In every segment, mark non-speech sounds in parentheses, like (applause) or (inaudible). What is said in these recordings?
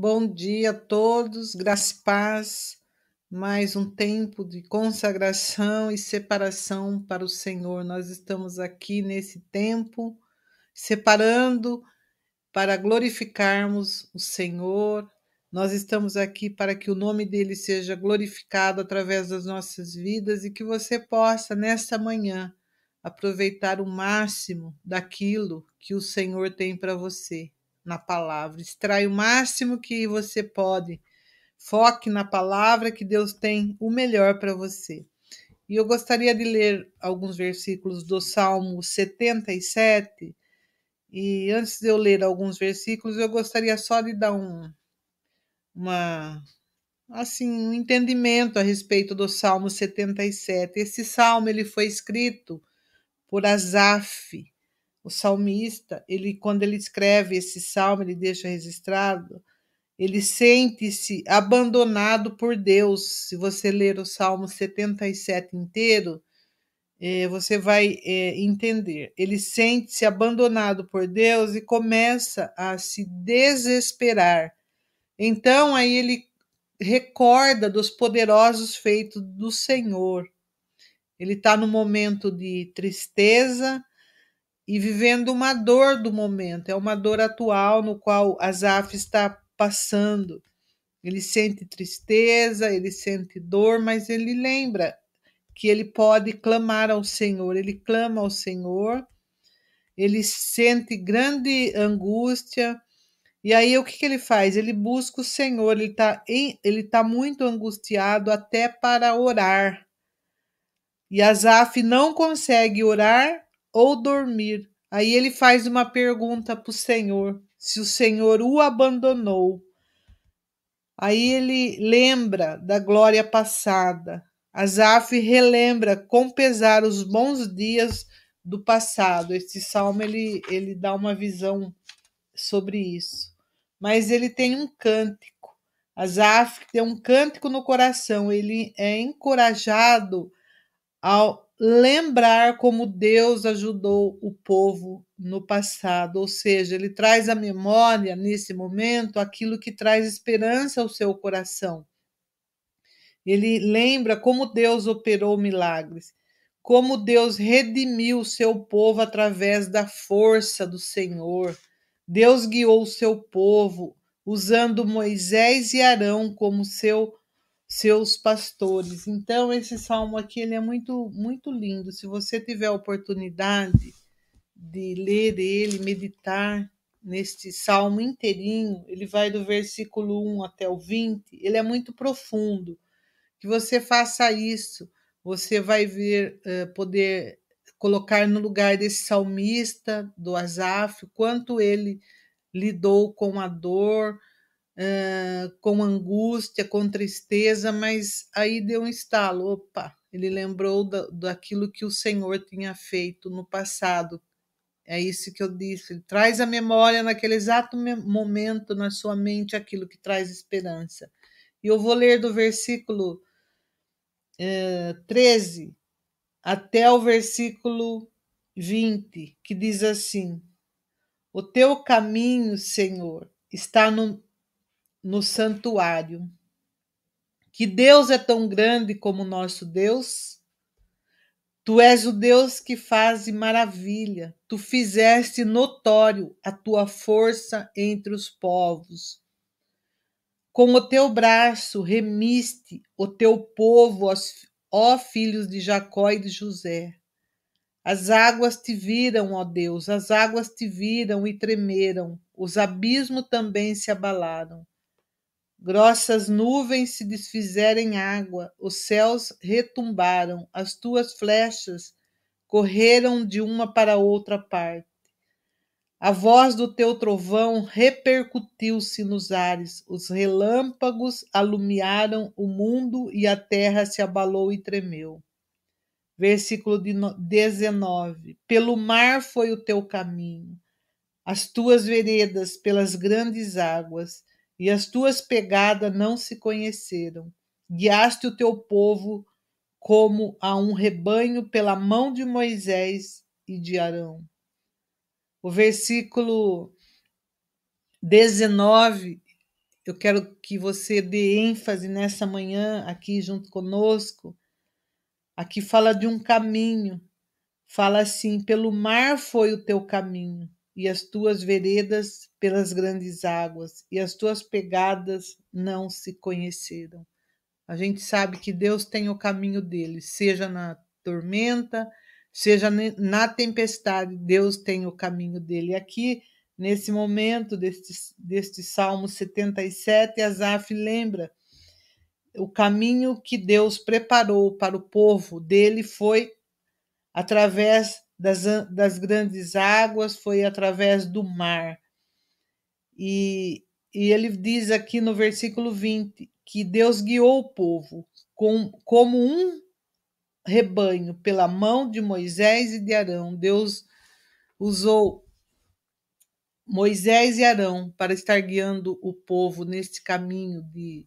Bom dia a todos, graça e paz. Mais um tempo de consagração e separação para o Senhor. Nós estamos aqui nesse tempo, separando para glorificarmos o Senhor. Nós estamos aqui para que o nome dele seja glorificado através das nossas vidas e que você possa, nesta manhã, aproveitar o máximo daquilo que o Senhor tem para você na palavra. Extrai o máximo que você pode. Foque na palavra que Deus tem o melhor para você. E eu gostaria de ler alguns versículos do Salmo 77. E antes de eu ler alguns versículos, eu gostaria só de dar um uma assim, um entendimento a respeito do Salmo 77. Esse salmo ele foi escrito por Asaf, o salmista, ele quando ele escreve esse salmo, ele deixa registrado, ele sente-se abandonado por Deus. Se você ler o Salmo 77 inteiro, eh, você vai eh, entender. Ele sente-se abandonado por Deus e começa a se desesperar. Então, aí ele recorda dos poderosos feitos do Senhor. Ele está no momento de tristeza, e vivendo uma dor do momento, é uma dor atual no qual Asaf está passando. Ele sente tristeza, ele sente dor, mas ele lembra que ele pode clamar ao Senhor, ele clama ao Senhor, ele sente grande angústia, e aí o que, que ele faz? Ele busca o Senhor, ele está tá muito angustiado até para orar. E Asaf não consegue orar ou dormir. Aí ele faz uma pergunta para o Senhor, se o Senhor o abandonou. Aí ele lembra da glória passada. Asaf relembra com pesar os bons dias do passado. Esse salmo ele, ele dá uma visão sobre isso. Mas ele tem um cântico. Asaf tem um cântico no coração. Ele é encorajado ao lembrar como Deus ajudou o povo no passado, ou seja, ele traz à memória nesse momento aquilo que traz esperança ao seu coração. Ele lembra como Deus operou milagres, como Deus redimiu o seu povo através da força do Senhor. Deus guiou o seu povo usando Moisés e Arão como seu seus pastores. Então esse salmo aqui ele é muito muito lindo. Se você tiver a oportunidade de ler ele, meditar neste salmo inteirinho, ele vai do versículo 1 até o 20, ele é muito profundo. Que você faça isso, você vai ver uh, poder colocar no lugar desse salmista do Asaf, quanto ele lidou com a dor, com angústia, com tristeza, mas aí deu um estalo, opa, ele lembrou da, daquilo que o Senhor tinha feito no passado. É isso que eu disse. Ele traz a memória naquele exato momento na sua mente aquilo que traz esperança. E eu vou ler do versículo uh, 13 até o versículo 20, que diz assim: O teu caminho, Senhor, está no, no santuário. Que Deus é tão grande como nosso Deus? Tu és o Deus que faz maravilha, tu fizeste notório a tua força entre os povos. Com o teu braço remiste o teu povo, ó filhos de Jacó e de José. As águas te viram, ó Deus, as águas te viram e tremeram, os abismos também se abalaram. Grossas nuvens se desfizeram em água, os céus retumbaram, as tuas flechas correram de uma para outra parte. A voz do teu trovão repercutiu-se nos ares, os relâmpagos alumiaram o mundo e a terra se abalou e tremeu. Versículo 19: Pelo mar foi o teu caminho, as tuas veredas pelas grandes águas e as tuas pegadas não se conheceram. Guiaste o teu povo como a um rebanho pela mão de Moisés e de Arão. O versículo 19 eu quero que você dê ênfase nessa manhã aqui junto conosco. Aqui fala de um caminho. Fala assim: pelo mar foi o teu caminho, e as tuas veredas pelas grandes águas, e as tuas pegadas não se conheceram. A gente sabe que Deus tem o caminho dele, seja na tormenta, seja na tempestade, Deus tem o caminho dele. Aqui, nesse momento deste, deste Salmo 77, Asaf lembra o caminho que Deus preparou para o povo dele foi através das, das grandes águas, foi através do mar. E, e ele diz aqui no versículo 20: que Deus guiou o povo com, como um rebanho pela mão de Moisés e de Arão. Deus usou Moisés e Arão para estar guiando o povo neste caminho de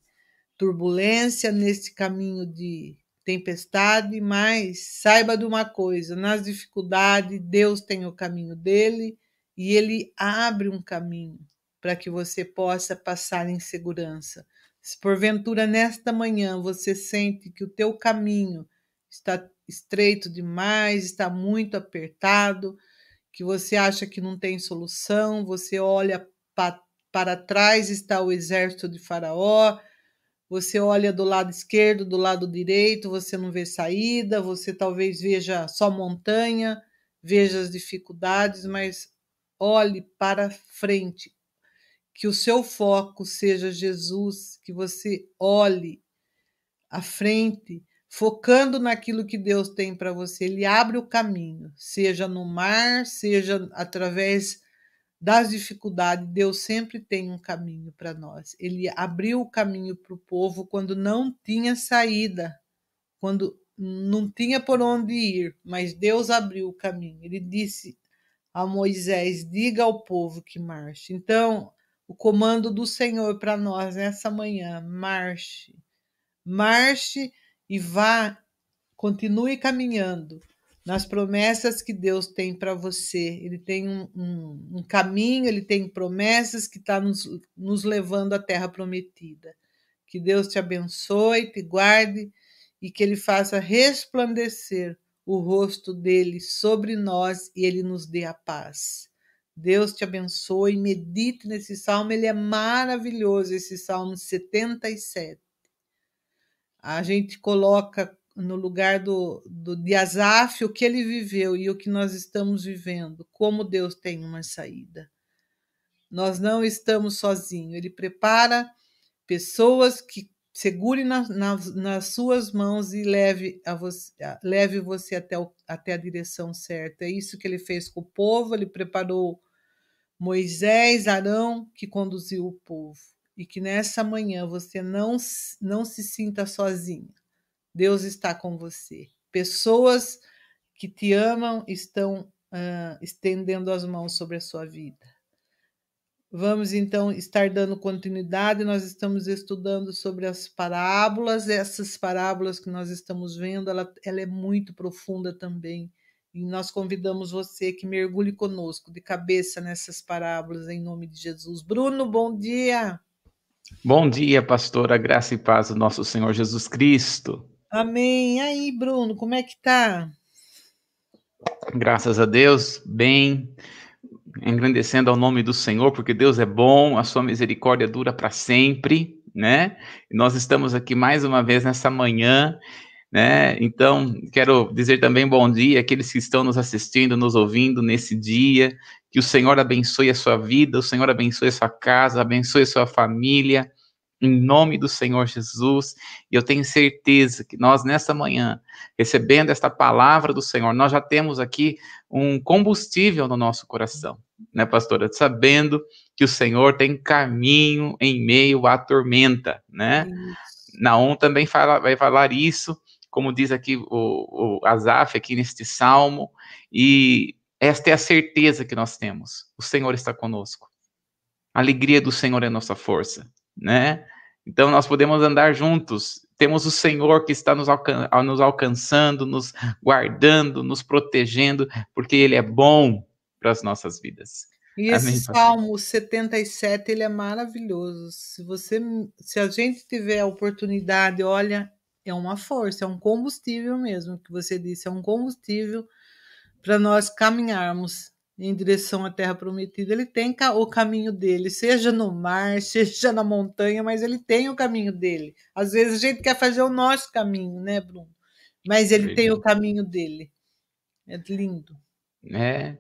turbulência, neste caminho de tempestade, mas saiba de uma coisa: nas dificuldades, Deus tem o caminho dele e ele abre um caminho para que você possa passar em segurança. Se porventura nesta manhã você sente que o teu caminho está estreito demais, está muito apertado, que você acha que não tem solução, você olha pa para trás está o exército de Faraó, você olha do lado esquerdo, do lado direito, você não vê saída, você talvez veja só montanha, veja as dificuldades, mas olhe para frente, que o seu foco seja Jesus, que você olhe à frente, focando naquilo que Deus tem para você. Ele abre o caminho, seja no mar, seja através das dificuldades. Deus sempre tem um caminho para nós. Ele abriu o caminho para o povo quando não tinha saída, quando não tinha por onde ir, mas Deus abriu o caminho. Ele disse a Moisés: diga ao povo que marche. Então, o comando do Senhor para nós nessa manhã. Marche, marche e vá, continue caminhando nas promessas que Deus tem para você. Ele tem um, um, um, caminho, ele tem promessas que está nos, nos levando à terra prometida. Que Deus te abençoe, te guarde e que ele faça resplandecer o rosto dele sobre nós e ele nos dê a paz. Deus te abençoe, medite nesse salmo, ele é maravilhoso, esse salmo 77. A gente coloca no lugar do, do de Asaf o que ele viveu e o que nós estamos vivendo, como Deus tem uma saída. Nós não estamos sozinhos, ele prepara pessoas que segure na, na, nas suas mãos e leve, a você, leve você até, o, até a direção certa. É isso que ele fez com o povo, ele preparou Moisés, Arão, que conduziu o povo. E que nessa manhã você não, não se sinta sozinha. Deus está com você. Pessoas que te amam estão uh, estendendo as mãos sobre a sua vida. Vamos então estar dando continuidade. Nós estamos estudando sobre as parábolas. Essas parábolas que nós estamos vendo, ela, ela é muito profunda também. E nós convidamos você que mergulhe conosco de cabeça nessas parábolas, em nome de Jesus. Bruno, bom dia. Bom dia, pastora. Graça e paz do nosso Senhor Jesus Cristo. Amém. Aí, Bruno, como é que tá? Graças a Deus, bem engrandecendo ao nome do Senhor, porque Deus é bom, a sua misericórdia dura para sempre, né? E nós estamos aqui mais uma vez nessa manhã, né? Então, quero dizer também bom dia àqueles que estão nos assistindo, nos ouvindo nesse dia, que o Senhor abençoe a sua vida, o Senhor abençoe a sua casa, abençoe a sua família, em nome do Senhor Jesus. E eu tenho certeza que nós, nessa manhã, recebendo esta palavra do Senhor, nós já temos aqui um combustível no nosso coração, né, pastora? Sabendo que o Senhor tem caminho em meio à tormenta, né? Isso. Naum também fala, vai falar isso, como diz aqui o, o Azaf, aqui neste salmo, e esta é a certeza que nós temos: o Senhor está conosco. A alegria do Senhor é nossa força né? Então nós podemos andar juntos. Temos o Senhor que está nos, alcan nos alcançando, nos guardando, nos protegendo, porque Ele é bom para as nossas vidas. E esse Amém, Salmo 77, ele é maravilhoso. Se você, se a gente tiver a oportunidade, olha, é uma força, é um combustível mesmo, que você disse, é um combustível para nós caminharmos em direção à terra prometida. Ele tem o caminho dele, seja no mar, (laughs) seja na montanha, mas ele tem o caminho dele. Às vezes a gente quer fazer o nosso caminho, né, Bruno? Mas ele tem o caminho dele. É lindo. É.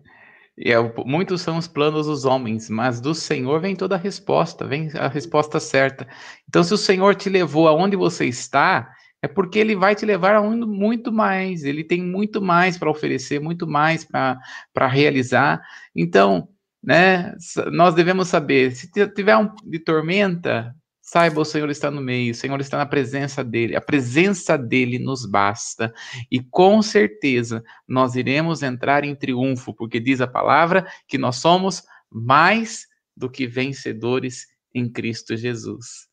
E é, muitos são os planos dos homens, mas do Senhor vem toda a resposta, vem a resposta certa. Então, se o Senhor te levou aonde você está, é porque ele vai te levar a muito mais, ele tem muito mais para oferecer, muito mais para realizar. Então, né, nós devemos saber, se tiver um de tormenta, Saiba, o Senhor está no meio, o Senhor está na presença dele, a presença dele nos basta, e com certeza nós iremos entrar em triunfo, porque diz a palavra que nós somos mais do que vencedores em Cristo Jesus.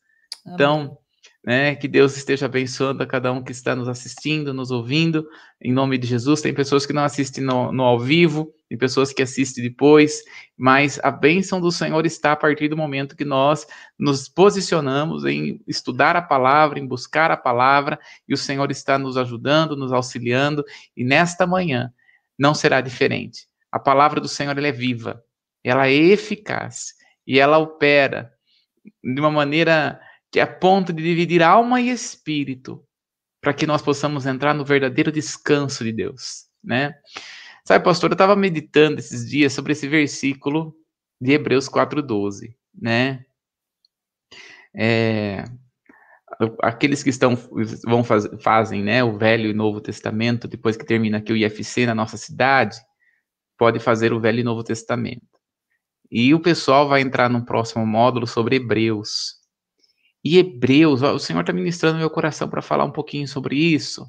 Amém. Então, né? Que Deus esteja abençoando a cada um que está nos assistindo, nos ouvindo, em nome de Jesus. Tem pessoas que não assistem no, no, ao vivo, tem pessoas que assistem depois, mas a bênção do Senhor está a partir do momento que nós nos posicionamos em estudar a palavra, em buscar a palavra, e o Senhor está nos ajudando, nos auxiliando, e nesta manhã não será diferente. A palavra do Senhor é viva, ela é eficaz e ela opera de uma maneira que é a ponto de dividir alma e espírito, para que nós possamos entrar no verdadeiro descanso de Deus, né? Sabe, pastor, eu estava meditando esses dias sobre esse versículo de Hebreus 4:12, né? É, aqueles que estão vão faz, fazem, né, o Velho e Novo Testamento, depois que termina aqui o IFC na nossa cidade, pode fazer o Velho e Novo Testamento. E o pessoal vai entrar no próximo módulo sobre Hebreus. E Hebreus, o Senhor está ministrando meu coração para falar um pouquinho sobre isso.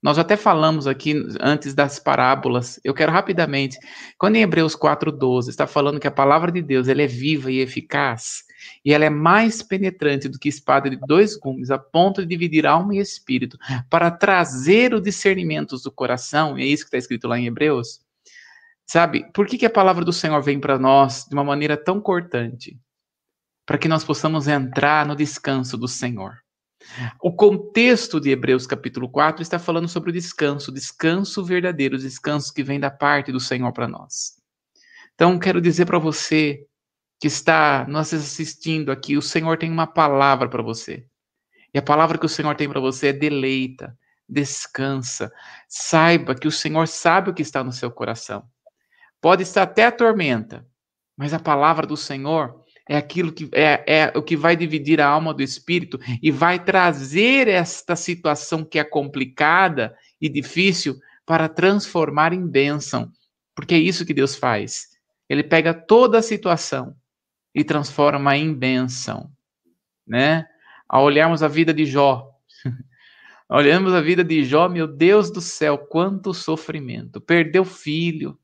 Nós até falamos aqui antes das parábolas. Eu quero rapidamente. Quando em Hebreus 4:12 está falando que a palavra de Deus ela é viva e eficaz, e ela é mais penetrante do que espada de dois gumes, a ponto de dividir alma e espírito, para trazer o discernimento do coração. É isso que está escrito lá em Hebreus. Sabe? Por que, que a palavra do Senhor vem para nós de uma maneira tão cortante? Para que nós possamos entrar no descanso do Senhor. O contexto de Hebreus capítulo 4 está falando sobre o descanso, descanso verdadeiro, descanso que vem da parte do Senhor para nós. Então, quero dizer para você que está nos assistindo aqui, o Senhor tem uma palavra para você. E a palavra que o Senhor tem para você é deleita, descansa. Saiba que o Senhor sabe o que está no seu coração. Pode estar até a tormenta, mas a palavra do Senhor é aquilo que é, é o que vai dividir a alma do espírito e vai trazer esta situação que é complicada e difícil para transformar em bênção. Porque é isso que Deus faz. Ele pega toda a situação e transforma em bênção, né? Ao olharmos a vida de Jó, (laughs) olhamos a vida de Jó, meu Deus do céu, quanto sofrimento. Perdeu filho,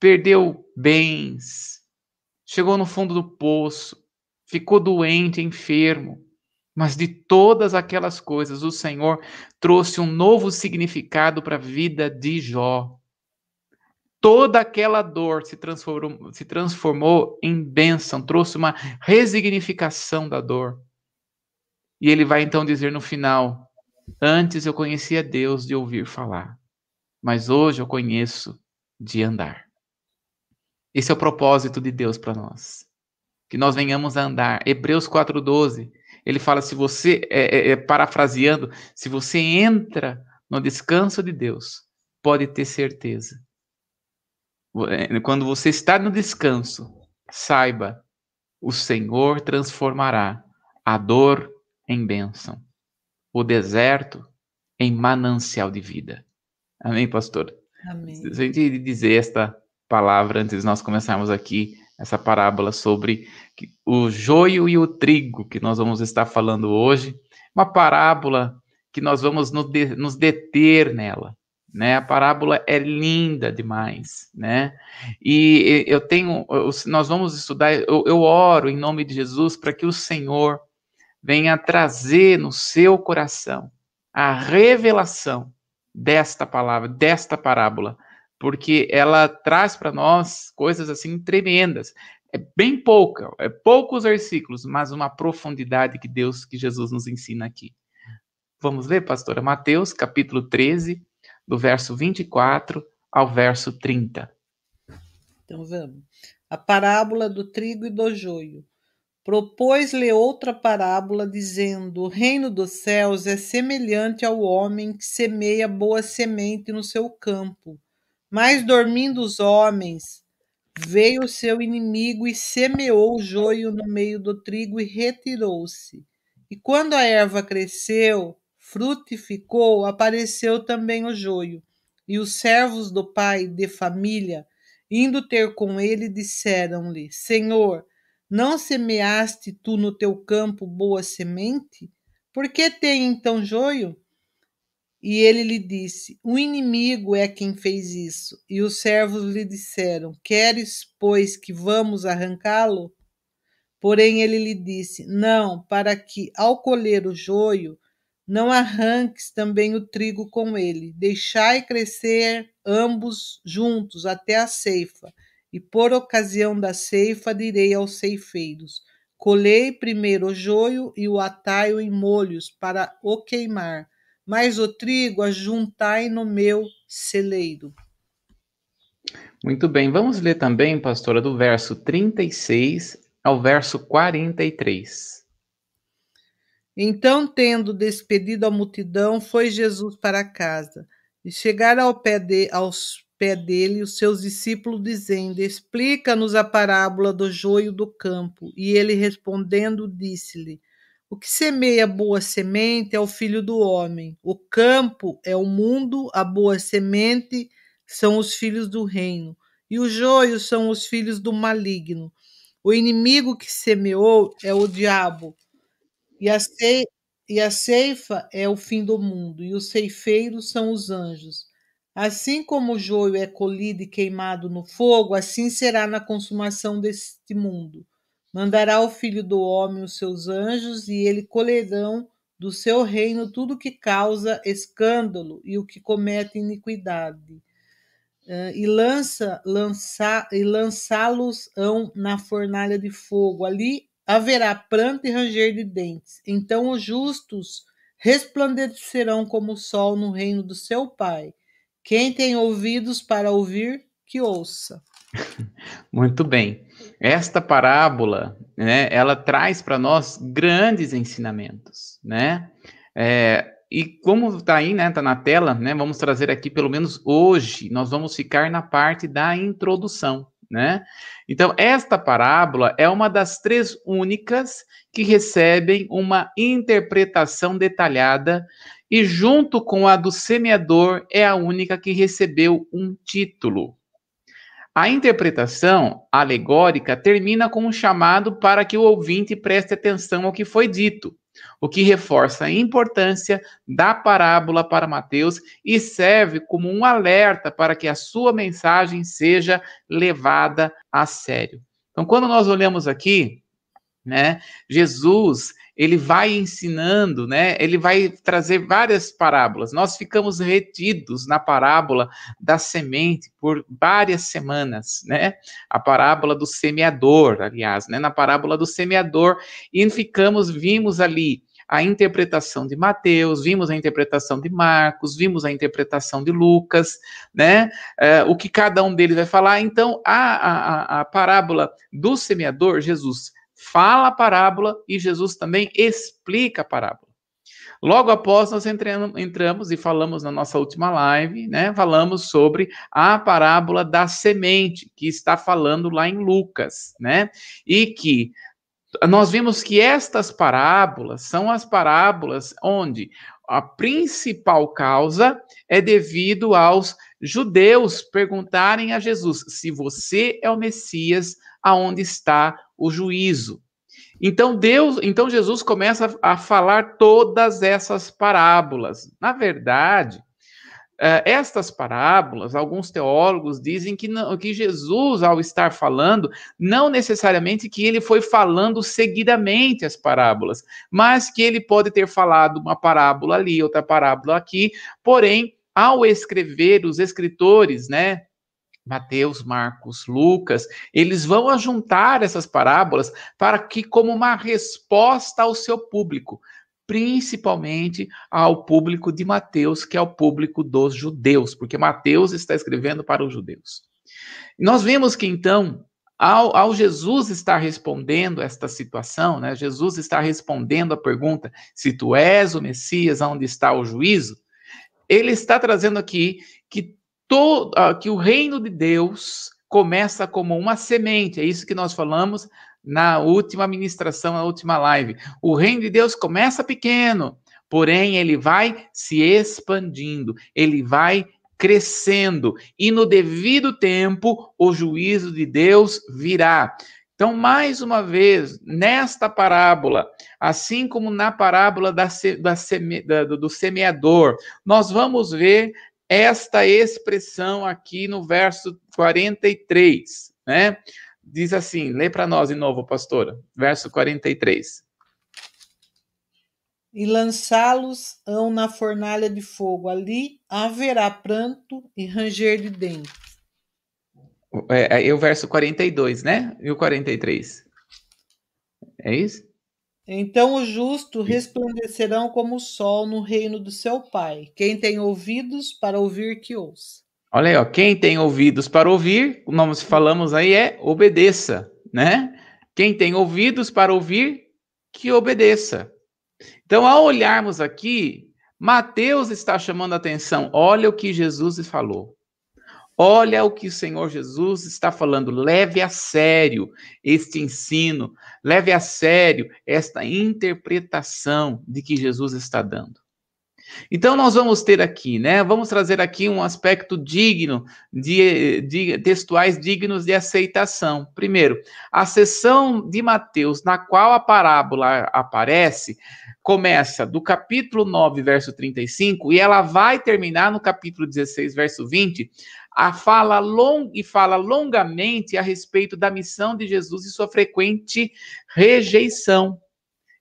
perdeu bens, chegou no fundo do poço, ficou doente, enfermo. Mas de todas aquelas coisas, o Senhor trouxe um novo significado para a vida de Jó. Toda aquela dor se transformou, se transformou em bênção, trouxe uma resignificação da dor. E ele vai então dizer no final: Antes eu conhecia Deus de ouvir falar, mas hoje eu conheço de andar. Esse é o propósito de Deus para nós. Que nós venhamos a andar. Hebreus 4,12, ele fala: se você, é, é, é, parafraseando, se você entra no descanso de Deus, pode ter certeza. É, quando você está no descanso, saiba, o Senhor transformará a dor em bênção, o deserto em manancial de vida. Amém, pastor? Amém. Se a gente dizer esta palavra antes de nós começarmos aqui essa parábola sobre o joio e o trigo que nós vamos estar falando hoje. Uma parábola que nós vamos nos deter nela. Né? A parábola é linda demais, né? E eu tenho, nós vamos estudar. Eu, eu oro em nome de Jesus para que o Senhor venha trazer no seu coração a revelação desta palavra, desta parábola, porque ela traz para nós coisas assim tremendas. É bem pouca, é poucos versículos, mas uma profundidade que Deus, que Jesus nos ensina aqui. Vamos ler, pastora? Mateus, capítulo 13, do verso 24 ao verso 30. Então vamos. A parábola do trigo e do joio. Propôs-lhe outra parábola, dizendo: O reino dos céus é semelhante ao homem que semeia boa semente no seu campo. Mas dormindo os homens, veio o seu inimigo e semeou o joio no meio do trigo e retirou-se. E quando a erva cresceu, frutificou, apareceu também o joio. E os servos do pai de família, indo ter com ele, disseram-lhe: Senhor, não semeaste tu no teu campo boa semente? Por que tem então joio? E ele lhe disse: O inimigo é quem fez isso. E os servos lhe disseram: Queres, pois, que vamos arrancá-lo? Porém ele lhe disse: Não, para que, ao colher o joio, não arranques também o trigo com ele. Deixai crescer ambos juntos até a ceifa. E por ocasião da ceifa direi aos ceifeiros: Colhei primeiro o joio e o ataio em molhos para o queimar, mas o trigo ajuntai no meu celeiro. Muito bem, vamos ler também, pastora, do verso 36 ao verso 43. Então, tendo despedido a multidão, foi Jesus para casa. E chegaram ao pé de, aos pés dele os seus discípulos, dizendo: Explica-nos a parábola do joio do campo. E ele respondendo, disse-lhe: O que semeia boa semente é o filho do homem. O campo é o mundo, a boa semente são os filhos do reino, e o joio são os filhos do maligno. O inimigo que semeou é o diabo. E a, ce... e a ceifa é o fim do mundo, e os ceifeiros são os anjos. Assim como o joio é colhido e queimado no fogo, assim será na consumação deste mundo. Mandará o Filho do Homem os seus anjos, e eles colherão do seu reino tudo que causa escândalo e o que comete iniquidade. Uh, e lança, lança, e lançá-los na fornalha de fogo. Ali haverá pranto e ranger de dentes. Então os justos resplandecerão como o sol no reino do seu Pai. Quem tem ouvidos para ouvir, que ouça. (laughs) Muito bem. Esta parábola, né, ela traz para nós grandes ensinamentos, né? É, e como está aí, né, está na tela, né, vamos trazer aqui pelo menos hoje, nós vamos ficar na parte da introdução né? Então, esta parábola é uma das três únicas que recebem uma interpretação detalhada e junto com a do semeador é a única que recebeu um título. A interpretação alegórica termina com um chamado para que o ouvinte preste atenção ao que foi dito o que reforça a importância da parábola para Mateus e serve como um alerta para que a sua mensagem seja levada a sério. Então, quando nós olhamos aqui, né, Jesus ele vai ensinando, né? Ele vai trazer várias parábolas. Nós ficamos retidos na parábola da semente por várias semanas, né? A parábola do semeador, aliás, né? Na parábola do semeador e ficamos, vimos ali a interpretação de Mateus, vimos a interpretação de Marcos, vimos a interpretação de Lucas, né? É, o que cada um deles vai falar. Então, a, a, a parábola do semeador, Jesus fala a parábola e Jesus também explica a parábola. Logo após, nós entramos e falamos na nossa última live, né? Falamos sobre a parábola da semente, que está falando lá em Lucas, né? E que nós vimos que estas parábolas são as parábolas onde a principal causa é devido aos judeus perguntarem a Jesus: se você é o Messias, aonde está o juízo? Então Deus, então Jesus começa a falar todas essas parábolas. Na verdade, eh, estas parábolas, alguns teólogos dizem que, não, que Jesus, ao estar falando, não necessariamente que ele foi falando seguidamente as parábolas, mas que ele pode ter falado uma parábola ali, outra parábola aqui, porém, ao escrever, os escritores, né, Mateus, Marcos, Lucas, eles vão ajuntar essas parábolas para que, como uma resposta ao seu público, principalmente ao público de Mateus, que é o público dos judeus, porque Mateus está escrevendo para os judeus. Nós vemos que então, ao, ao Jesus estar respondendo esta situação, né, Jesus está respondendo a pergunta: se tu és o Messias, onde está o juízo? Ele está trazendo aqui que todo, uh, que o reino de Deus começa como uma semente, é isso que nós falamos na última ministração, na última live. O reino de Deus começa pequeno, porém ele vai se expandindo, ele vai crescendo, e no devido tempo o juízo de Deus virá. Então, mais uma vez, nesta parábola, assim como na parábola da, da, da, do semeador, nós vamos ver esta expressão aqui no verso 43, né? Diz assim, lê para nós de novo, pastora, verso 43. E lançá-los hão na fornalha de fogo, ali haverá pranto e ranger de dentes. É, é o verso 42, né? E o 43. É isso? Então os justos resplandecerão como o sol no reino do seu Pai. Quem tem ouvidos para ouvir, que ouça. Olha aí, ó, quem tem ouvidos para ouvir, como nós falamos aí, é obedeça, né? Quem tem ouvidos para ouvir, que obedeça. Então, ao olharmos aqui, Mateus está chamando a atenção. Olha o que Jesus falou. Olha o que o Senhor Jesus está falando. Leve a sério este ensino, leve a sério esta interpretação de que Jesus está dando. Então, nós vamos ter aqui, né? Vamos trazer aqui um aspecto digno, de, de, textuais dignos de aceitação. Primeiro, a sessão de Mateus, na qual a parábola aparece, começa do capítulo 9, verso 35, e ela vai terminar no capítulo 16, verso 20, a fala long, e fala longamente a respeito da missão de Jesus e sua frequente rejeição.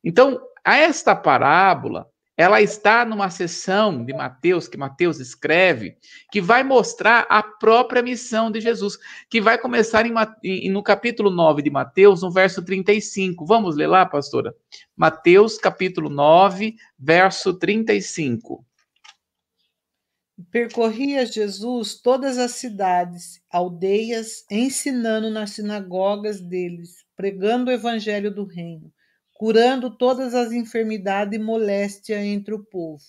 Então, esta parábola, ela está numa sessão de Mateus, que Mateus escreve, que vai mostrar a própria missão de Jesus, que vai começar em, no capítulo 9 de Mateus, no verso 35. Vamos ler lá, pastora? Mateus, capítulo 9, verso 35. Percorria Jesus todas as cidades, aldeias, ensinando nas sinagogas deles, pregando o evangelho do reino, curando todas as enfermidades e moléstia entre o povo.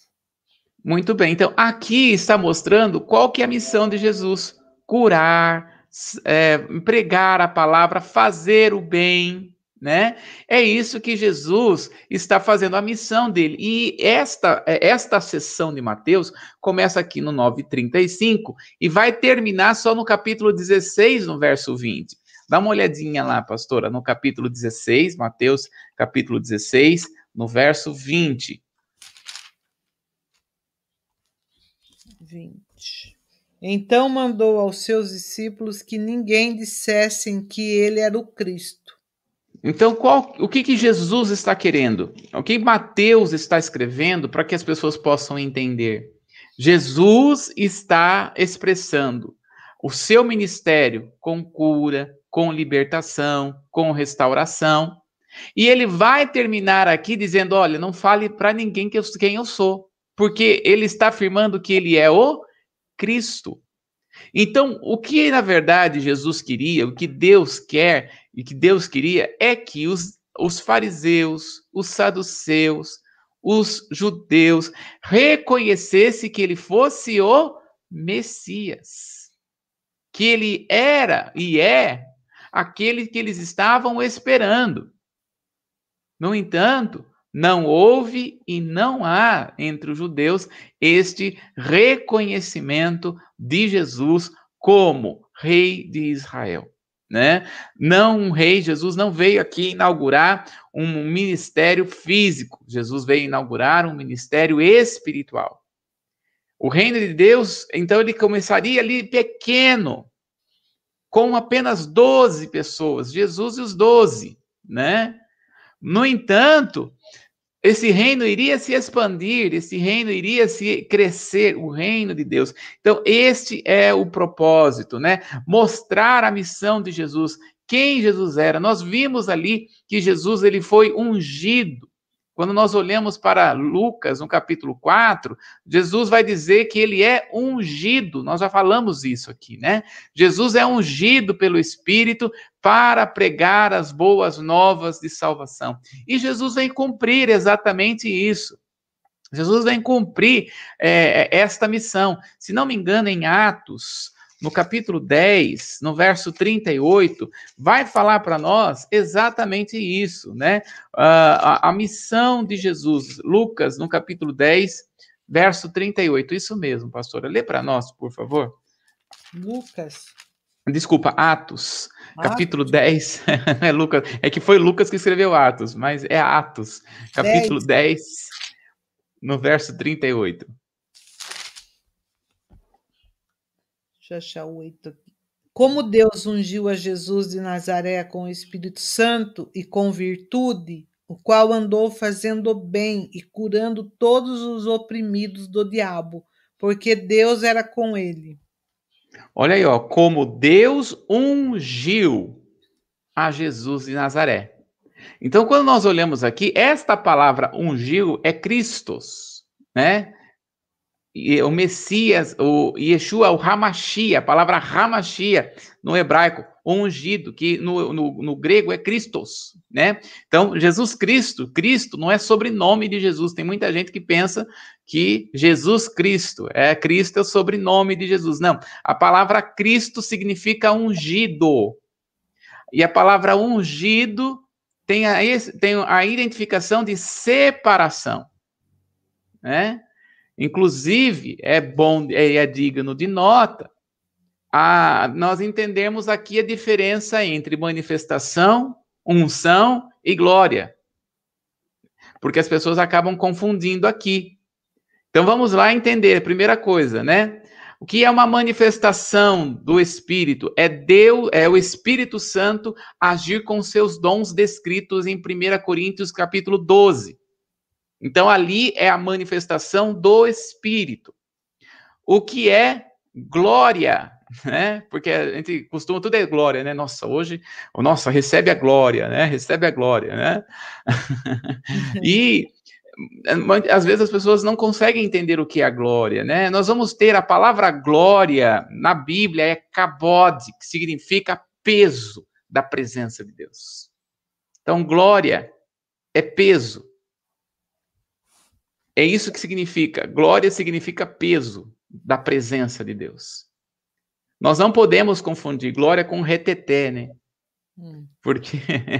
Muito bem, então aqui está mostrando qual que é a missão de Jesus: curar, é, pregar a palavra, fazer o bem, né? É isso que Jesus está fazendo a missão dele. E esta esta sessão de Mateus começa aqui no 9:35 e vai terminar só no capítulo 16, no verso 20. Dá uma olhadinha lá, pastora, no capítulo 16, Mateus, capítulo 16, no verso 20. 20. Então mandou aos seus discípulos que ninguém dissessem que ele era o Cristo então, qual, o que, que Jesus está querendo? O que Mateus está escrevendo para que as pessoas possam entender? Jesus está expressando o seu ministério com cura, com libertação, com restauração. E ele vai terminar aqui dizendo: olha, não fale para ninguém que eu, quem eu sou, porque ele está afirmando que ele é o Cristo. Então, o que na verdade Jesus queria, o que Deus quer e que Deus queria é que os, os fariseus, os saduceus, os judeus reconhecessem que ele fosse o Messias, que ele era e é aquele que eles estavam esperando. No entanto, não houve e não há entre os judeus este reconhecimento de Jesus como rei de Israel. Né? Não um rei, Jesus não veio aqui inaugurar um ministério físico, Jesus veio inaugurar um ministério espiritual. O reino de Deus, então, ele começaria ali pequeno, com apenas 12 pessoas, Jesus e os 12, né? No entanto, esse reino iria se expandir, esse reino iria se crescer, o reino de Deus. Então, este é o propósito, né? Mostrar a missão de Jesus, quem Jesus era. Nós vimos ali que Jesus ele foi ungido. Quando nós olhamos para Lucas, no capítulo 4, Jesus vai dizer que ele é ungido. Nós já falamos isso aqui, né? Jesus é ungido pelo Espírito para pregar as boas novas de salvação. E Jesus vem cumprir exatamente isso. Jesus vem cumprir é, esta missão. Se não me engano, em Atos, no capítulo 10, no verso 38, vai falar para nós exatamente isso, né? a, a, missão de Jesus. Lucas, no capítulo 10, verso 38. Isso mesmo, pastora. Lê para nós, por favor. Lucas. Desculpa, Atos, Atos. capítulo 10. (laughs) é, Lucas, é que foi Lucas que escreveu Atos, mas é Atos, capítulo 10, 10 no verso 38. Deixa eu achar o 8 aqui. Como Deus ungiu a Jesus de Nazaré com o Espírito Santo e com virtude, o qual andou fazendo bem e curando todos os oprimidos do diabo, porque Deus era com ele. Olha aí, ó, como Deus ungiu a Jesus de Nazaré. Então, quando nós olhamos aqui, esta palavra ungiu é Cristos, né? O Messias, o Yeshua, o Hamashia, a palavra Hamashia no hebraico, ungido, que no, no, no, grego é Christos, né? Então, Jesus Cristo, Cristo não é sobrenome de Jesus. Tem muita gente que pensa que Jesus Cristo, é Cristo é o sobrenome de Jesus. Não, a palavra Cristo significa ungido. E a palavra ungido tem a, tem a identificação de separação, né? Inclusive, é bom e é, é digno de nota, a, nós entendemos aqui a diferença entre manifestação, unção e glória. Porque as pessoas acabam confundindo aqui. Então vamos lá entender. Primeira coisa, né? O que é uma manifestação do Espírito? É Deus, é o Espírito Santo agir com seus dons descritos em 1 Coríntios capítulo 12. Então, ali é a manifestação do Espírito. O que é glória, né? Porque a gente costuma, tudo é glória, né? Nossa, hoje, nossa, recebe a glória, né? Recebe a glória, né? (laughs) e às vezes as pessoas não conseguem entender o que é a glória, né? Nós vamos ter a palavra glória na Bíblia é kabod, que significa peso da presença de Deus. Então, glória é peso. É isso que significa. Glória significa peso da presença de Deus. Nós não podemos confundir glória com reteté, né? Hum. Porque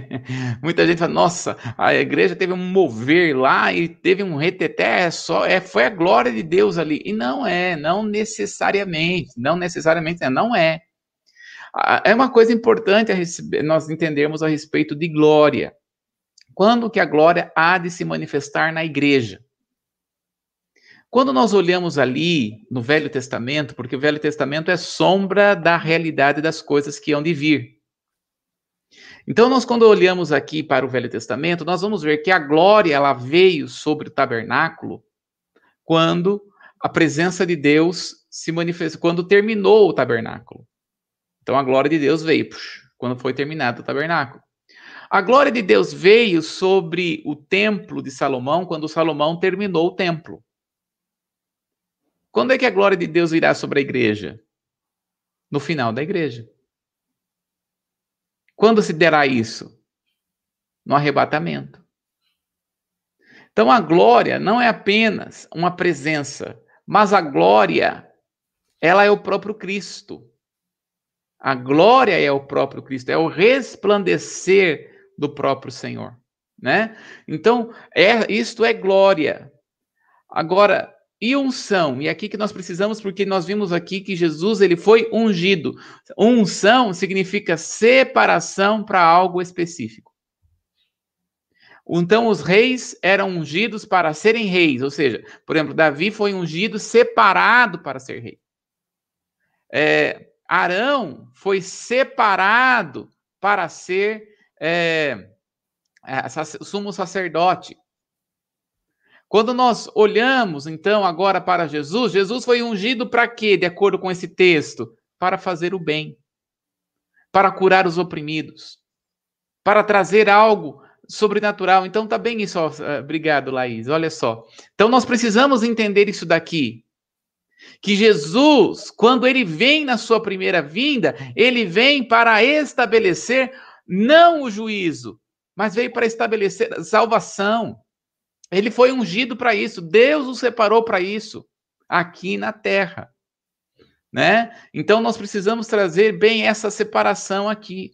(laughs) muita gente fala, nossa, a igreja teve um mover lá e teve um reteté, é só, é, foi a glória de Deus ali. E não é, não necessariamente, não necessariamente, não é. É uma coisa importante nós entendermos a respeito de glória. Quando que a glória há de se manifestar na igreja? Quando nós olhamos ali no Velho Testamento, porque o Velho Testamento é sombra da realidade das coisas que hão de vir. Então, nós, quando olhamos aqui para o Velho Testamento, nós vamos ver que a glória ela veio sobre o tabernáculo quando a presença de Deus se manifestou, quando terminou o tabernáculo. Então, a glória de Deus veio quando foi terminado o tabernáculo. A glória de Deus veio sobre o templo de Salomão quando Salomão terminou o templo. Quando é que a glória de Deus virá sobre a igreja? No final da igreja. Quando se derá isso? No arrebatamento. Então a glória não é apenas uma presença, mas a glória, ela é o próprio Cristo. A glória é o próprio Cristo, é o resplandecer do próprio Senhor, né? Então, é, isto é glória. Agora, e unção, e aqui que nós precisamos, porque nós vimos aqui que Jesus ele foi ungido. Unção significa separação para algo específico. Então, os reis eram ungidos para serem reis, ou seja, por exemplo, Davi foi ungido separado para ser rei. É, Arão foi separado para ser é, é, sumo sacerdote. Quando nós olhamos, então, agora para Jesus, Jesus foi ungido para quê, de acordo com esse texto? Para fazer o bem, para curar os oprimidos, para trazer algo sobrenatural. Então, tá bem isso. Eh, obrigado, Laís. Olha só. Então, nós precisamos entender isso daqui. Que Jesus, quando ele vem na sua primeira vinda, ele vem para estabelecer não o juízo, mas veio para estabelecer a salvação. Ele foi ungido para isso, Deus o separou para isso, aqui na terra. Né? Então nós precisamos trazer bem essa separação aqui.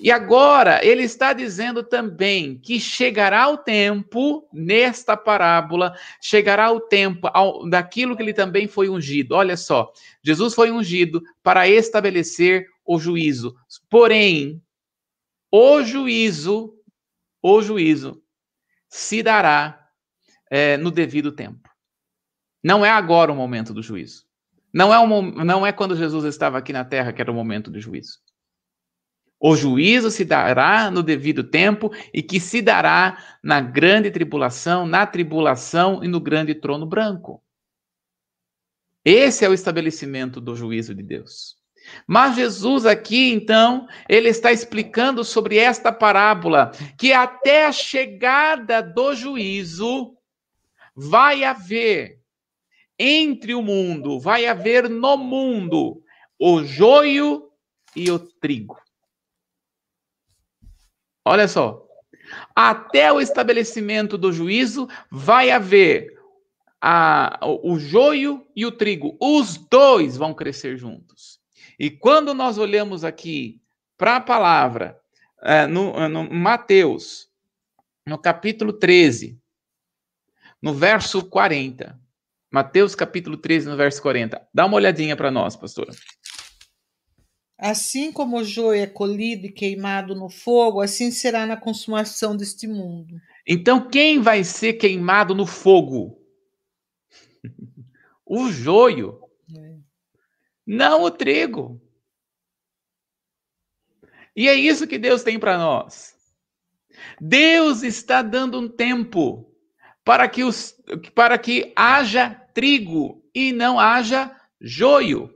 E agora ele está dizendo também que chegará o tempo, nesta parábola, chegará o tempo ao, daquilo que ele também foi ungido. Olha só, Jesus foi ungido para estabelecer o juízo. Porém, o juízo, o juízo se dará é, no devido tempo. Não é agora o momento do juízo. Não é, um, não é quando Jesus estava aqui na terra que era o momento do juízo. O juízo se dará no devido tempo e que se dará na grande tribulação, na tribulação e no grande trono branco. Esse é o estabelecimento do juízo de Deus. Mas Jesus aqui, então, ele está explicando sobre esta parábola que até a chegada do juízo vai haver entre o mundo, vai haver no mundo o joio e o trigo. Olha só. Até o estabelecimento do juízo vai haver a, o joio e o trigo. Os dois vão crescer juntos. E quando nós olhamos aqui para a palavra, é, no, é, no Mateus, no capítulo 13, no verso 40. Mateus capítulo 13, no verso 40. Dá uma olhadinha para nós, pastora. Assim como o joio é colhido e queimado no fogo, assim será na consumação deste mundo. Então, quem vai ser queimado no fogo? (laughs) o joio não o trigo. E é isso que Deus tem para nós. Deus está dando um tempo para que, os, para que haja trigo e não haja joio.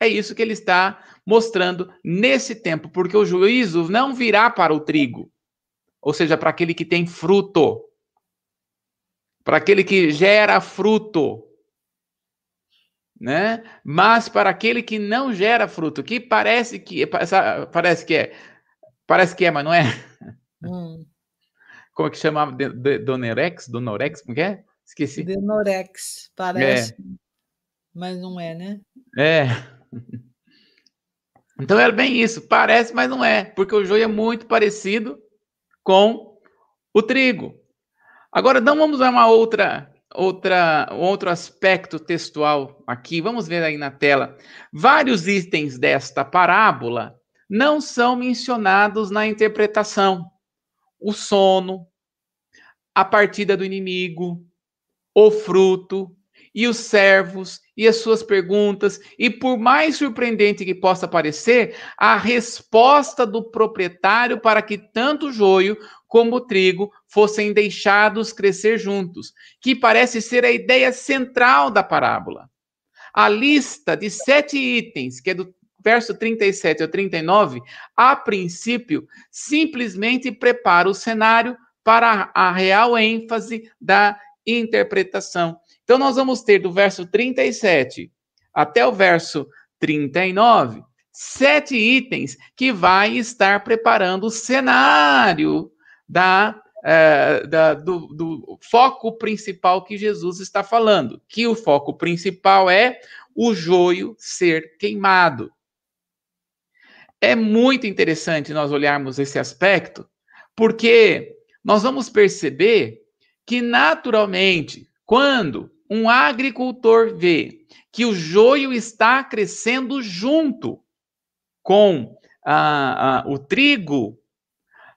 É isso que ele está mostrando nesse tempo, porque o juízo não virá para o trigo, ou seja, para aquele que tem fruto, para aquele que gera fruto né? Mas para aquele que não gera fruto, que parece que parece que é, parece que é, mas não é. Hum. Como é que chamava? Donorex? Donorex? Como que é? Esqueci. Denorex, parece, é. mas não é, né? É. Então era bem isso, parece, mas não é, porque o joio é muito parecido com o trigo. Agora, não vamos a uma outra outra, outro aspecto textual aqui, vamos ver aí na tela. Vários itens desta parábola não são mencionados na interpretação. O sono, a partida do inimigo, o fruto e os servos e as suas perguntas, e por mais surpreendente que possa parecer, a resposta do proprietário para que tanto joio como o trigo fossem deixados crescer juntos, que parece ser a ideia central da parábola. A lista de sete itens, que é do verso 37 ao 39, a princípio, simplesmente prepara o cenário para a real ênfase da interpretação. Então, nós vamos ter do verso 37 até o verso 39, sete itens que vai estar preparando o cenário da, é, da do, do foco principal que Jesus está falando, que o foco principal é o joio ser queimado. É muito interessante nós olharmos esse aspecto, porque nós vamos perceber que, naturalmente, quando um agricultor vê que o joio está crescendo junto com o trigo,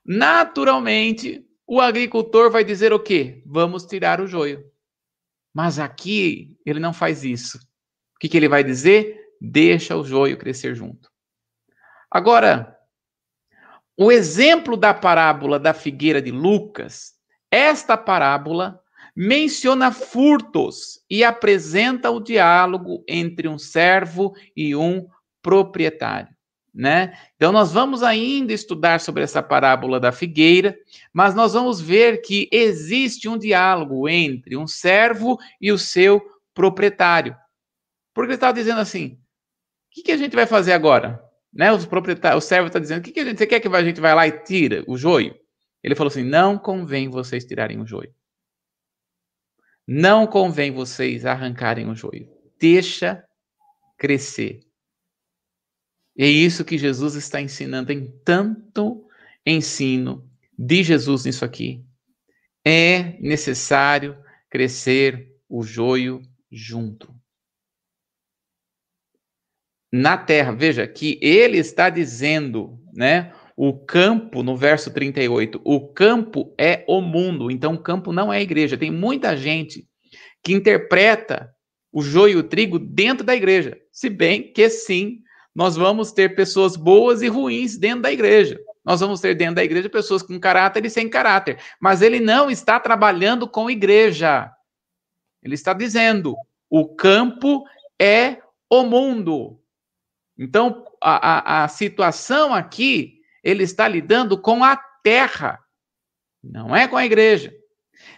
naturalmente o agricultor vai dizer o quê? Vamos tirar o joio. Mas aqui ele não faz isso. O que, que ele vai dizer? Deixa o joio crescer junto. Agora, o exemplo da parábola da figueira de Lucas, esta parábola menciona furtos e apresenta o diálogo entre um servo e um proprietário. Né? Então, nós vamos ainda estudar sobre essa parábola da figueira, mas nós vamos ver que existe um diálogo entre um servo e o seu proprietário. Porque ele estava dizendo assim: o que, que, a gente vai fazer agora? Né? Os o servo está dizendo: o que, que a gente, você quer que a gente vá lá e tira o joio? Ele falou assim: não convém vocês tirarem o joio. Não convém vocês arrancarem o joio. Deixa crescer. É isso que Jesus está ensinando em tanto ensino de Jesus nisso aqui. É necessário crescer o joio junto. Na terra, veja que ele está dizendo, né? O campo, no verso 38, o campo é o mundo, então o campo não é a igreja. Tem muita gente que interpreta o joio e o trigo dentro da igreja. Se bem que sim, nós vamos ter pessoas boas e ruins dentro da igreja. Nós vamos ter dentro da igreja pessoas com caráter e sem caráter. Mas ele não está trabalhando com igreja. Ele está dizendo: o campo é o mundo. Então, a, a, a situação aqui, ele está lidando com a terra, não é com a igreja.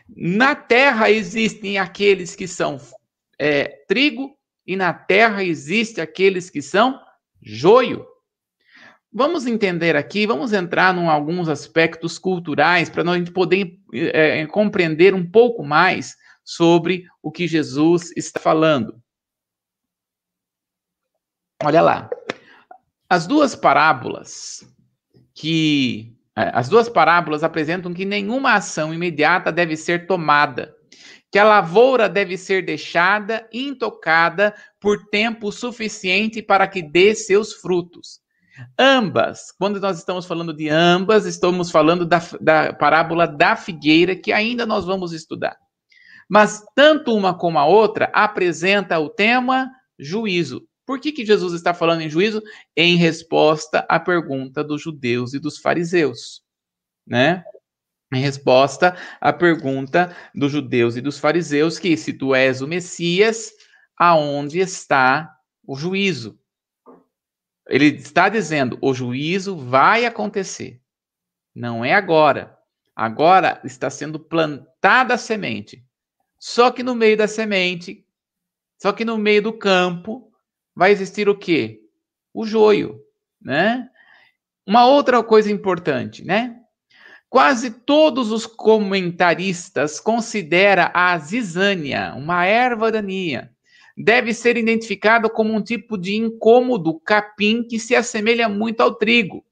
Na terra existem aqueles que são é, trigo, e na terra existem aqueles que são joio. Vamos entender aqui, vamos entrar em alguns aspectos culturais para nós poder é, compreender um pouco mais sobre o que Jesus está falando. Olha lá. As duas parábolas que é, as duas parábolas apresentam que nenhuma ação imediata deve ser tomada que a lavoura deve ser deixada intocada por tempo suficiente para que dê seus frutos. Ambas, quando nós estamos falando de ambas, estamos falando da, da parábola da figueira, que ainda nós vamos estudar. Mas tanto uma como a outra apresenta o tema juízo. Por que, que Jesus está falando em juízo? Em resposta à pergunta dos judeus e dos fariseus, né? Em resposta à pergunta dos judeus e dos fariseus que se tu és o Messias, aonde está o juízo? Ele está dizendo, o juízo vai acontecer. Não é agora. Agora está sendo plantada a semente. Só que no meio da semente, só que no meio do campo, vai existir o quê? O joio, né? Uma outra coisa importante, né? Quase todos os comentaristas consideram a zizânia, uma erva daninha. Deve ser identificada como um tipo de incômodo capim que se assemelha muito ao trigo,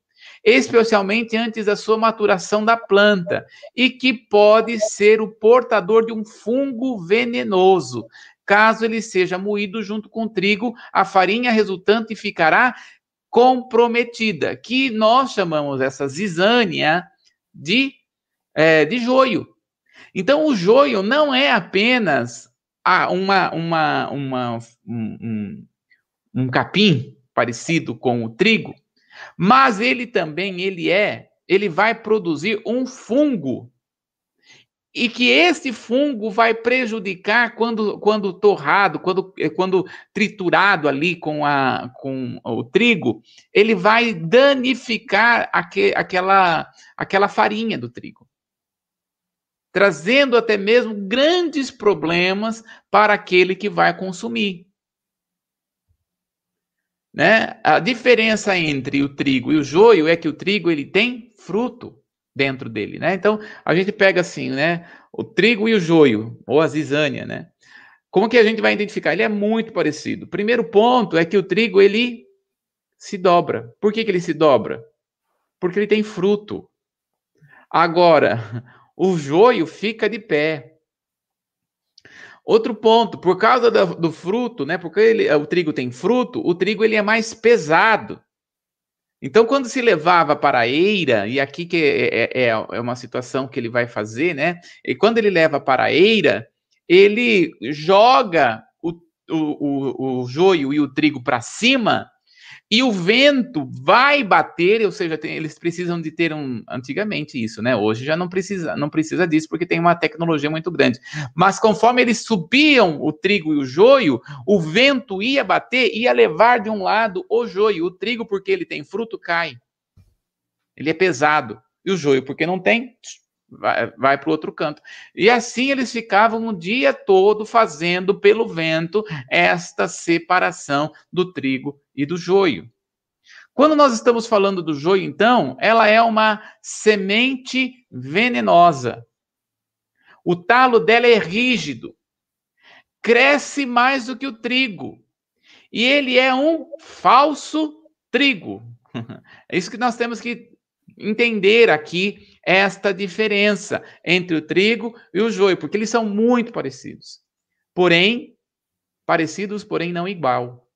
especialmente antes da sua maturação da planta, e que pode ser o portador de um fungo venenoso. Caso ele seja moído junto com o trigo, a farinha resultante ficará comprometida, que nós chamamos essa zizânia de, é, de joio. Então, o joio não é apenas uma, uma, uma, um, um, um capim parecido com o trigo, mas ele também ele é, ele vai produzir um fungo e que esse fungo vai prejudicar quando, quando torrado, quando, quando triturado ali com, a, com o trigo, ele vai danificar aque, aquela, aquela farinha do trigo, trazendo até mesmo grandes problemas para aquele que vai consumir. Né? A diferença entre o trigo e o joio é que o trigo ele tem fruto dentro dele, né? Então, a gente pega assim, né, o trigo e o joio, ou a zizânia, né? Como que a gente vai identificar? Ele é muito parecido. Primeiro ponto é que o trigo, ele se dobra. Por que, que ele se dobra? Porque ele tem fruto. Agora, (laughs) o joio fica de pé. Outro ponto, por causa do, do fruto, né? Porque ele, o trigo tem fruto, o trigo ele é mais pesado. Então, quando se levava para a eira, e aqui que é, é, é, é uma situação que ele vai fazer, né? E quando ele leva para a eira, ele joga o, o, o, o joio e o trigo para cima, e o vento vai bater, ou seja, tem, eles precisam de ter um antigamente isso, né? Hoje já não precisa, não precisa disso porque tem uma tecnologia muito grande. Mas conforme eles subiam o trigo e o joio, o vento ia bater, ia levar de um lado o joio, o trigo porque ele tem fruto cai. Ele é pesado. E o joio porque não tem, vai, vai para o outro canto. E assim eles ficavam o dia todo fazendo pelo vento esta separação do trigo e do joio. Quando nós estamos falando do joio, então, ela é uma semente venenosa. O talo dela é rígido, cresce mais do que o trigo, e ele é um falso trigo. (laughs) É isso que nós temos que entender aqui esta diferença entre o trigo e o joio, porque eles são muito parecidos. Porém, parecidos, porém não igual.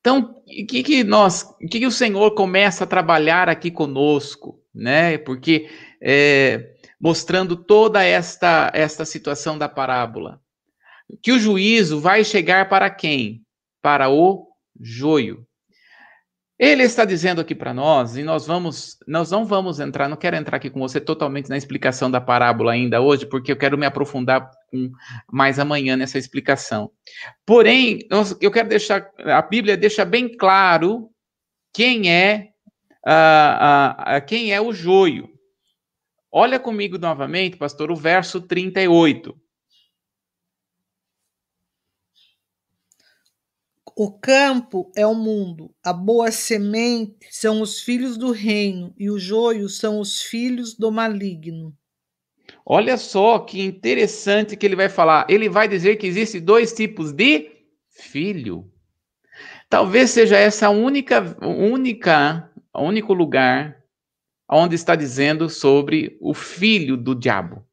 Então, o que, que nós, o que, que o Senhor começa a trabalhar aqui conosco, né? Porque é, mostrando toda esta esta situação da parábola, que o juízo vai chegar para quem? Para o joio. Ele está dizendo aqui para nós, e nós vamos, nós não vamos entrar, não quero entrar aqui com você totalmente na explicação da parábola ainda hoje, porque eu quero me aprofundar mais amanhã nessa explicação. Porém, eu quero deixar, a Bíblia deixa bem claro quem é, quem é o joio. Olha comigo novamente, pastor, o verso 38. O campo é o mundo, a boa semente são os filhos do reino, e o joio são os filhos do maligno. Olha só que interessante que ele vai falar. Ele vai dizer que existe dois tipos de filho. Talvez seja essa única, única, único lugar onde está dizendo sobre o filho do diabo.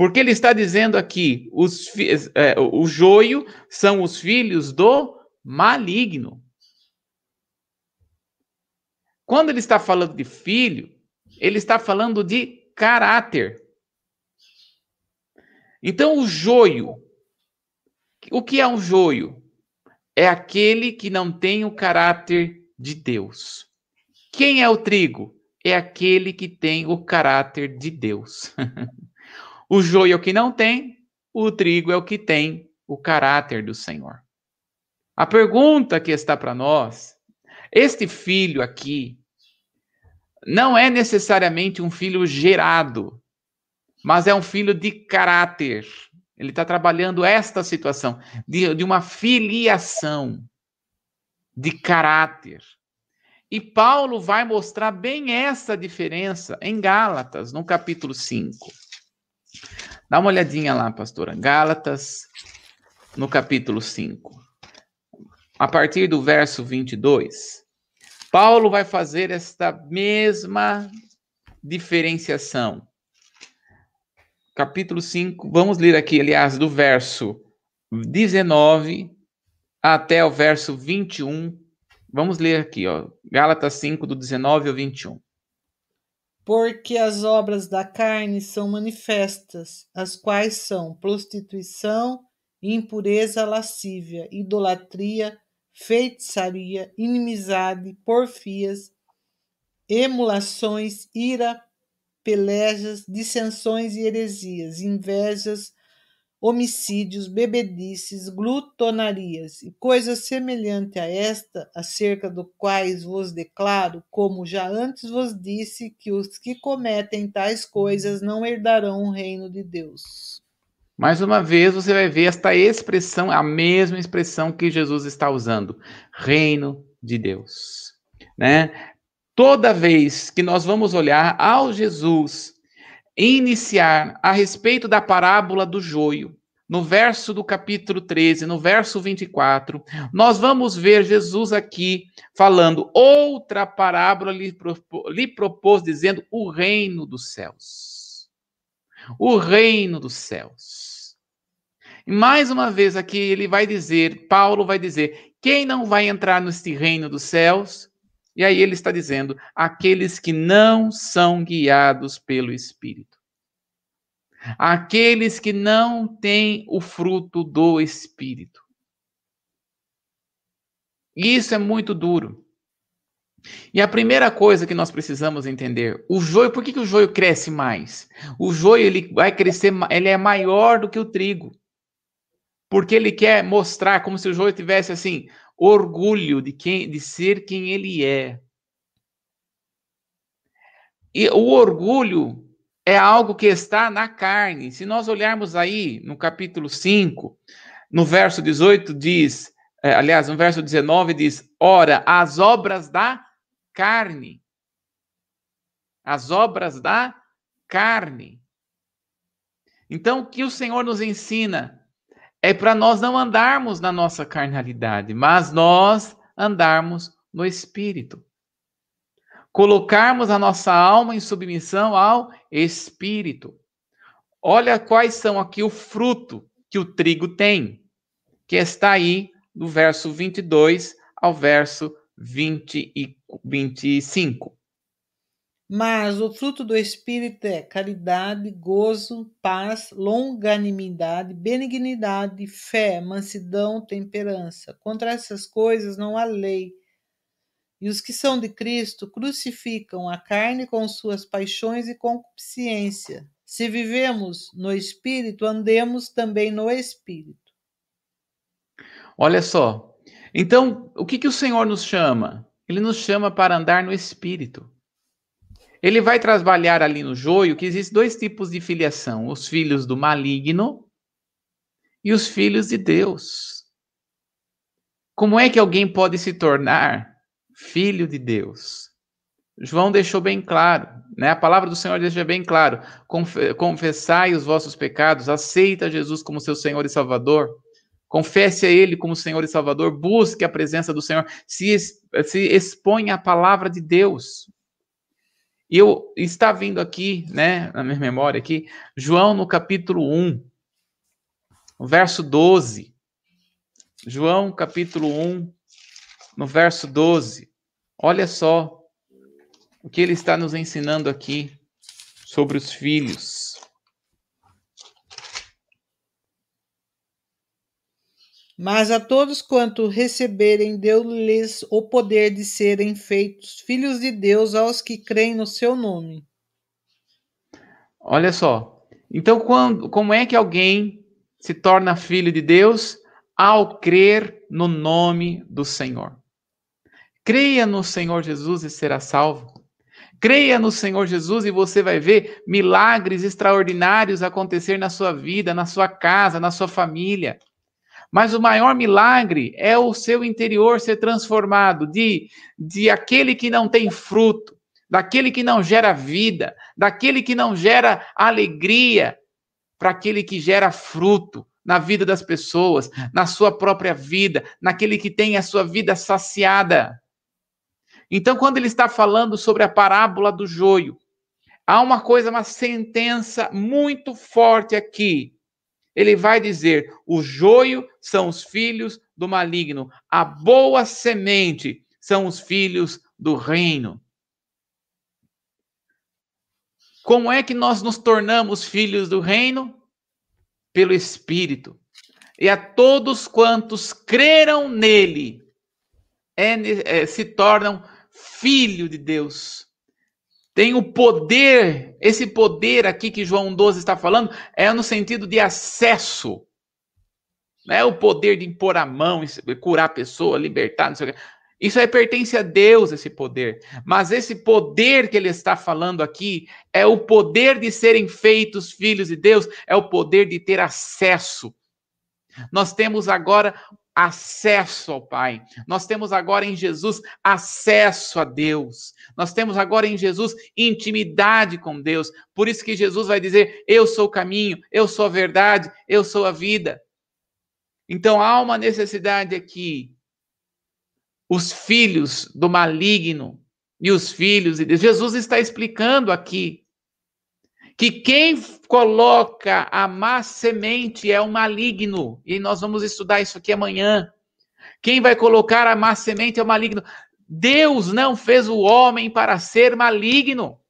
Porque ele está dizendo aqui: os, é, o joio são os filhos do maligno. Quando ele está falando de filho, ele está falando de caráter. Então, o joio, o que é um joio? É aquele que não tem o caráter de Deus. Quem é o trigo? É aquele que tem o caráter de Deus. (laughs) O joio é o que não tem, o trigo é o que tem o caráter do Senhor. A pergunta que está para nós, este filho aqui, não é necessariamente um filho gerado, mas é um filho de caráter. Ele está trabalhando esta situação de, de uma filiação de caráter. E Paulo vai mostrar bem essa diferença em Gálatas, no capítulo 5. Dá uma olhadinha lá, pastora. Gálatas, no capítulo 5. A partir do verso 22, Paulo vai fazer esta mesma diferenciação. Capítulo 5, vamos ler aqui, aliás, do verso 19 até o verso 21. Vamos ler aqui, ó. Gálatas 5, do 19 ao 21. Porque as obras da carne são manifestas, as quais são prostituição, impureza lascívia, idolatria, feitiçaria, inimizade, porfias, emulações, ira, pelejas, dissensões e heresias, invejas, homicídios, bebedices, glutonarias e coisas semelhantes a esta, acerca do quais vos declaro, como já antes vos disse, que os que cometem tais coisas não herdarão o reino de Deus. Mais uma vez você vai ver esta expressão, a mesma expressão que Jesus está usando, reino de Deus, né? Toda vez que nós vamos olhar ao Jesus iniciar a respeito da parábola do joio, no verso do capítulo 13, no verso 24, nós vamos ver Jesus aqui falando outra parábola lhe, lhe propôs dizendo o reino dos céus. O reino dos céus. E mais uma vez aqui ele vai dizer, Paulo vai dizer, quem não vai entrar neste reino dos céus? E aí ele está dizendo: aqueles que não são guiados pelo Espírito. Aqueles que não têm o fruto do Espírito. Isso é muito duro. E a primeira coisa que nós precisamos entender, o joio, por que, que o joio cresce mais? O joio ele vai crescer, ele é maior do que o trigo. Porque ele quer mostrar como se o joio tivesse assim, orgulho de quem de ser quem ele é. E o orgulho é algo que está na carne. Se nós olharmos aí no capítulo 5, no verso 18 diz, é, aliás, no verso 19 diz: "Ora, as obras da carne. As obras da carne. Então, o que o Senhor nos ensina é para nós não andarmos na nossa carnalidade, mas nós andarmos no Espírito. Colocarmos a nossa alma em submissão ao Espírito. Olha quais são aqui o fruto que o trigo tem, que está aí do verso 22 ao verso 20 e 25. Mas o fruto do Espírito é caridade, gozo, paz, longanimidade, benignidade, fé, mansidão, temperança. Contra essas coisas não há lei. E os que são de Cristo crucificam a carne com suas paixões e concupiscência. Se vivemos no Espírito, andemos também no Espírito. Olha só. Então, o que, que o Senhor nos chama? Ele nos chama para andar no espírito. Ele vai trabalhar ali no joio que existem dois tipos de filiação: os filhos do maligno e os filhos de Deus. Como é que alguém pode se tornar filho de Deus? João deixou bem claro, né? A palavra do Senhor deixa bem claro: confessai os vossos pecados, aceita Jesus como seu Senhor e Salvador confesse a Ele como Senhor e Salvador, busque a presença do Senhor, se, se expõe à palavra de Deus. E eu está vindo aqui, né, na minha memória aqui, João no capítulo 1, verso 12. João capítulo 1, no verso 12. Olha só o que ele está nos ensinando aqui sobre os filhos. Mas a todos quanto receberem, deu-lhes o poder de serem feitos filhos de Deus aos que creem no seu nome. Olha só. Então, quando, como é que alguém se torna filho de Deus? Ao crer no nome do Senhor. Creia no Senhor Jesus e será salvo. Creia no Senhor Jesus e você vai ver milagres extraordinários acontecer na sua vida, na sua casa, na sua família. Mas o maior milagre é o seu interior ser transformado de, de aquele que não tem fruto, daquele que não gera vida, daquele que não gera alegria, para aquele que gera fruto na vida das pessoas, na sua própria vida, naquele que tem a sua vida saciada. Então, quando ele está falando sobre a parábola do joio, há uma coisa, uma sentença muito forte aqui ele vai dizer: o joio são os filhos do maligno, a boa semente são os filhos do reino. Como é que nós nos tornamos filhos do reino? Pelo Espírito. E a todos quantos creram nele, é, é, se tornam filho de Deus tem o poder, esse poder aqui que João 12 está falando, é no sentido de acesso. Não é o poder de impor a mão, curar a pessoa, libertar, não sei o quê. Isso aí pertence a Deus, esse poder. Mas esse poder que ele está falando aqui é o poder de serem feitos filhos de Deus, é o poder de ter acesso. Nós temos agora acesso ao Pai. Nós temos agora em Jesus acesso a Deus. Nós temos agora em Jesus intimidade com Deus. Por isso que Jesus vai dizer: Eu sou o caminho, eu sou a verdade, eu sou a vida. Então há uma necessidade aqui. Os filhos do maligno e os filhos de Deus. Jesus está explicando aqui que quem coloca a má semente é o maligno. E nós vamos estudar isso aqui amanhã. Quem vai colocar a má semente é o maligno. Deus não fez o homem para ser maligno.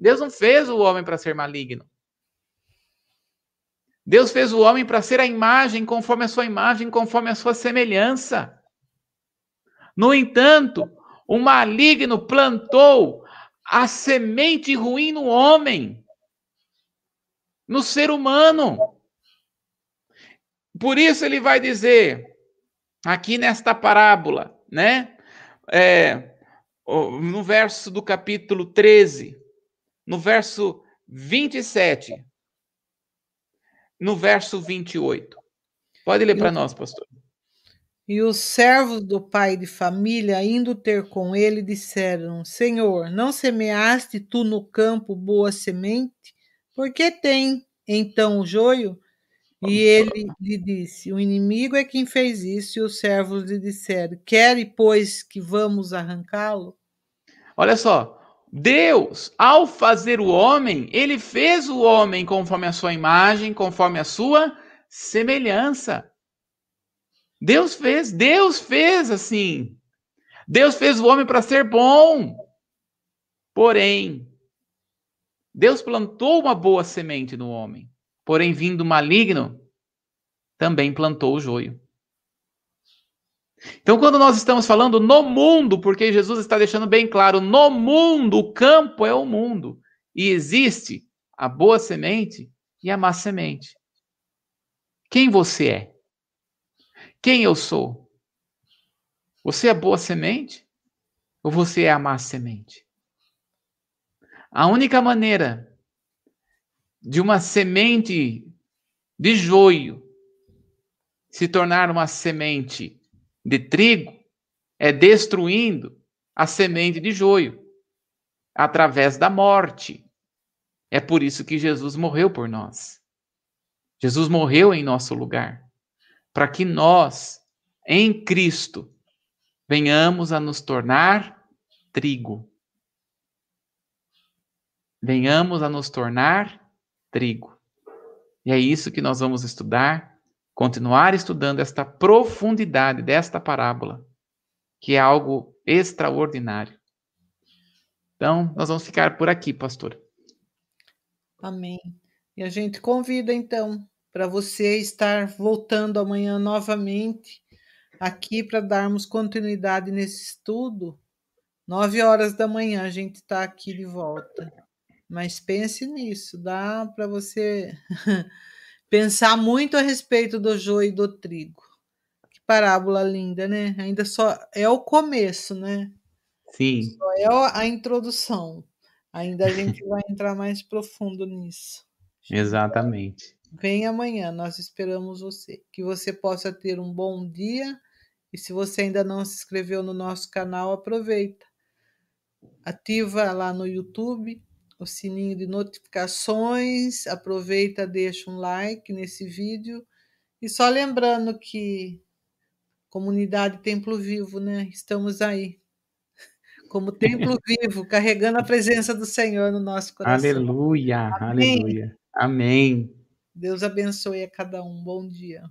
Deus não fez o homem para ser maligno. Deus fez o homem para ser a imagem, conforme a sua imagem, conforme a sua semelhança. No entanto, o maligno plantou a semente ruim no homem, no ser humano. Por isso ele vai dizer, aqui nesta parábola, né? É, no verso do capítulo 13, no verso 27, no verso 28. Pode ler para nós, pastor. E os servos do pai de família, indo ter com ele, disseram: Senhor, não semeaste tu no campo boa semente? Por que tem então o joio? E ele lhe disse: O inimigo é quem fez isso. E os servos lhe disseram: Quere, pois, que vamos arrancá-lo? Olha só, Deus, ao fazer o homem, ele fez o homem conforme a sua imagem, conforme a sua semelhança. Deus fez, Deus fez assim. Deus fez o homem para ser bom. Porém, Deus plantou uma boa semente no homem. Porém, vindo maligno, também plantou o joio. Então, quando nós estamos falando no mundo, porque Jesus está deixando bem claro, no mundo, o campo é o mundo. E existe a boa semente e a má semente. Quem você é? Quem eu sou? Você é boa semente ou você é a má semente? A única maneira de uma semente de joio se tornar uma semente de trigo é destruindo a semente de joio através da morte. É por isso que Jesus morreu por nós. Jesus morreu em nosso lugar para que nós, em Cristo, venhamos a nos tornar trigo. Venhamos a nos tornar trigo. E é isso que nós vamos estudar, continuar estudando esta profundidade desta parábola, que é algo extraordinário. Então, nós vamos ficar por aqui, pastor. Amém. E a gente convida, então, para você estar voltando amanhã novamente aqui para darmos continuidade nesse estudo. Nove horas da manhã a gente está aqui de volta. Mas pense nisso, dá para você (laughs) pensar muito a respeito do joio e do trigo. Que parábola linda, né? Ainda só é o começo, né? Sim. Só é a introdução. Ainda a gente vai entrar mais profundo nisso. Exatamente. Vem amanhã, nós esperamos você. Que você possa ter um bom dia. E se você ainda não se inscreveu no nosso canal, aproveita. Ativa lá no YouTube o sininho de notificações, aproveita, deixa um like nesse vídeo. E só lembrando que comunidade Templo Vivo, né? Estamos aí como templo (laughs) vivo, carregando a presença do Senhor no nosso coração. Aleluia, Amém. aleluia. Amém. Deus abençoe a cada um. Bom dia.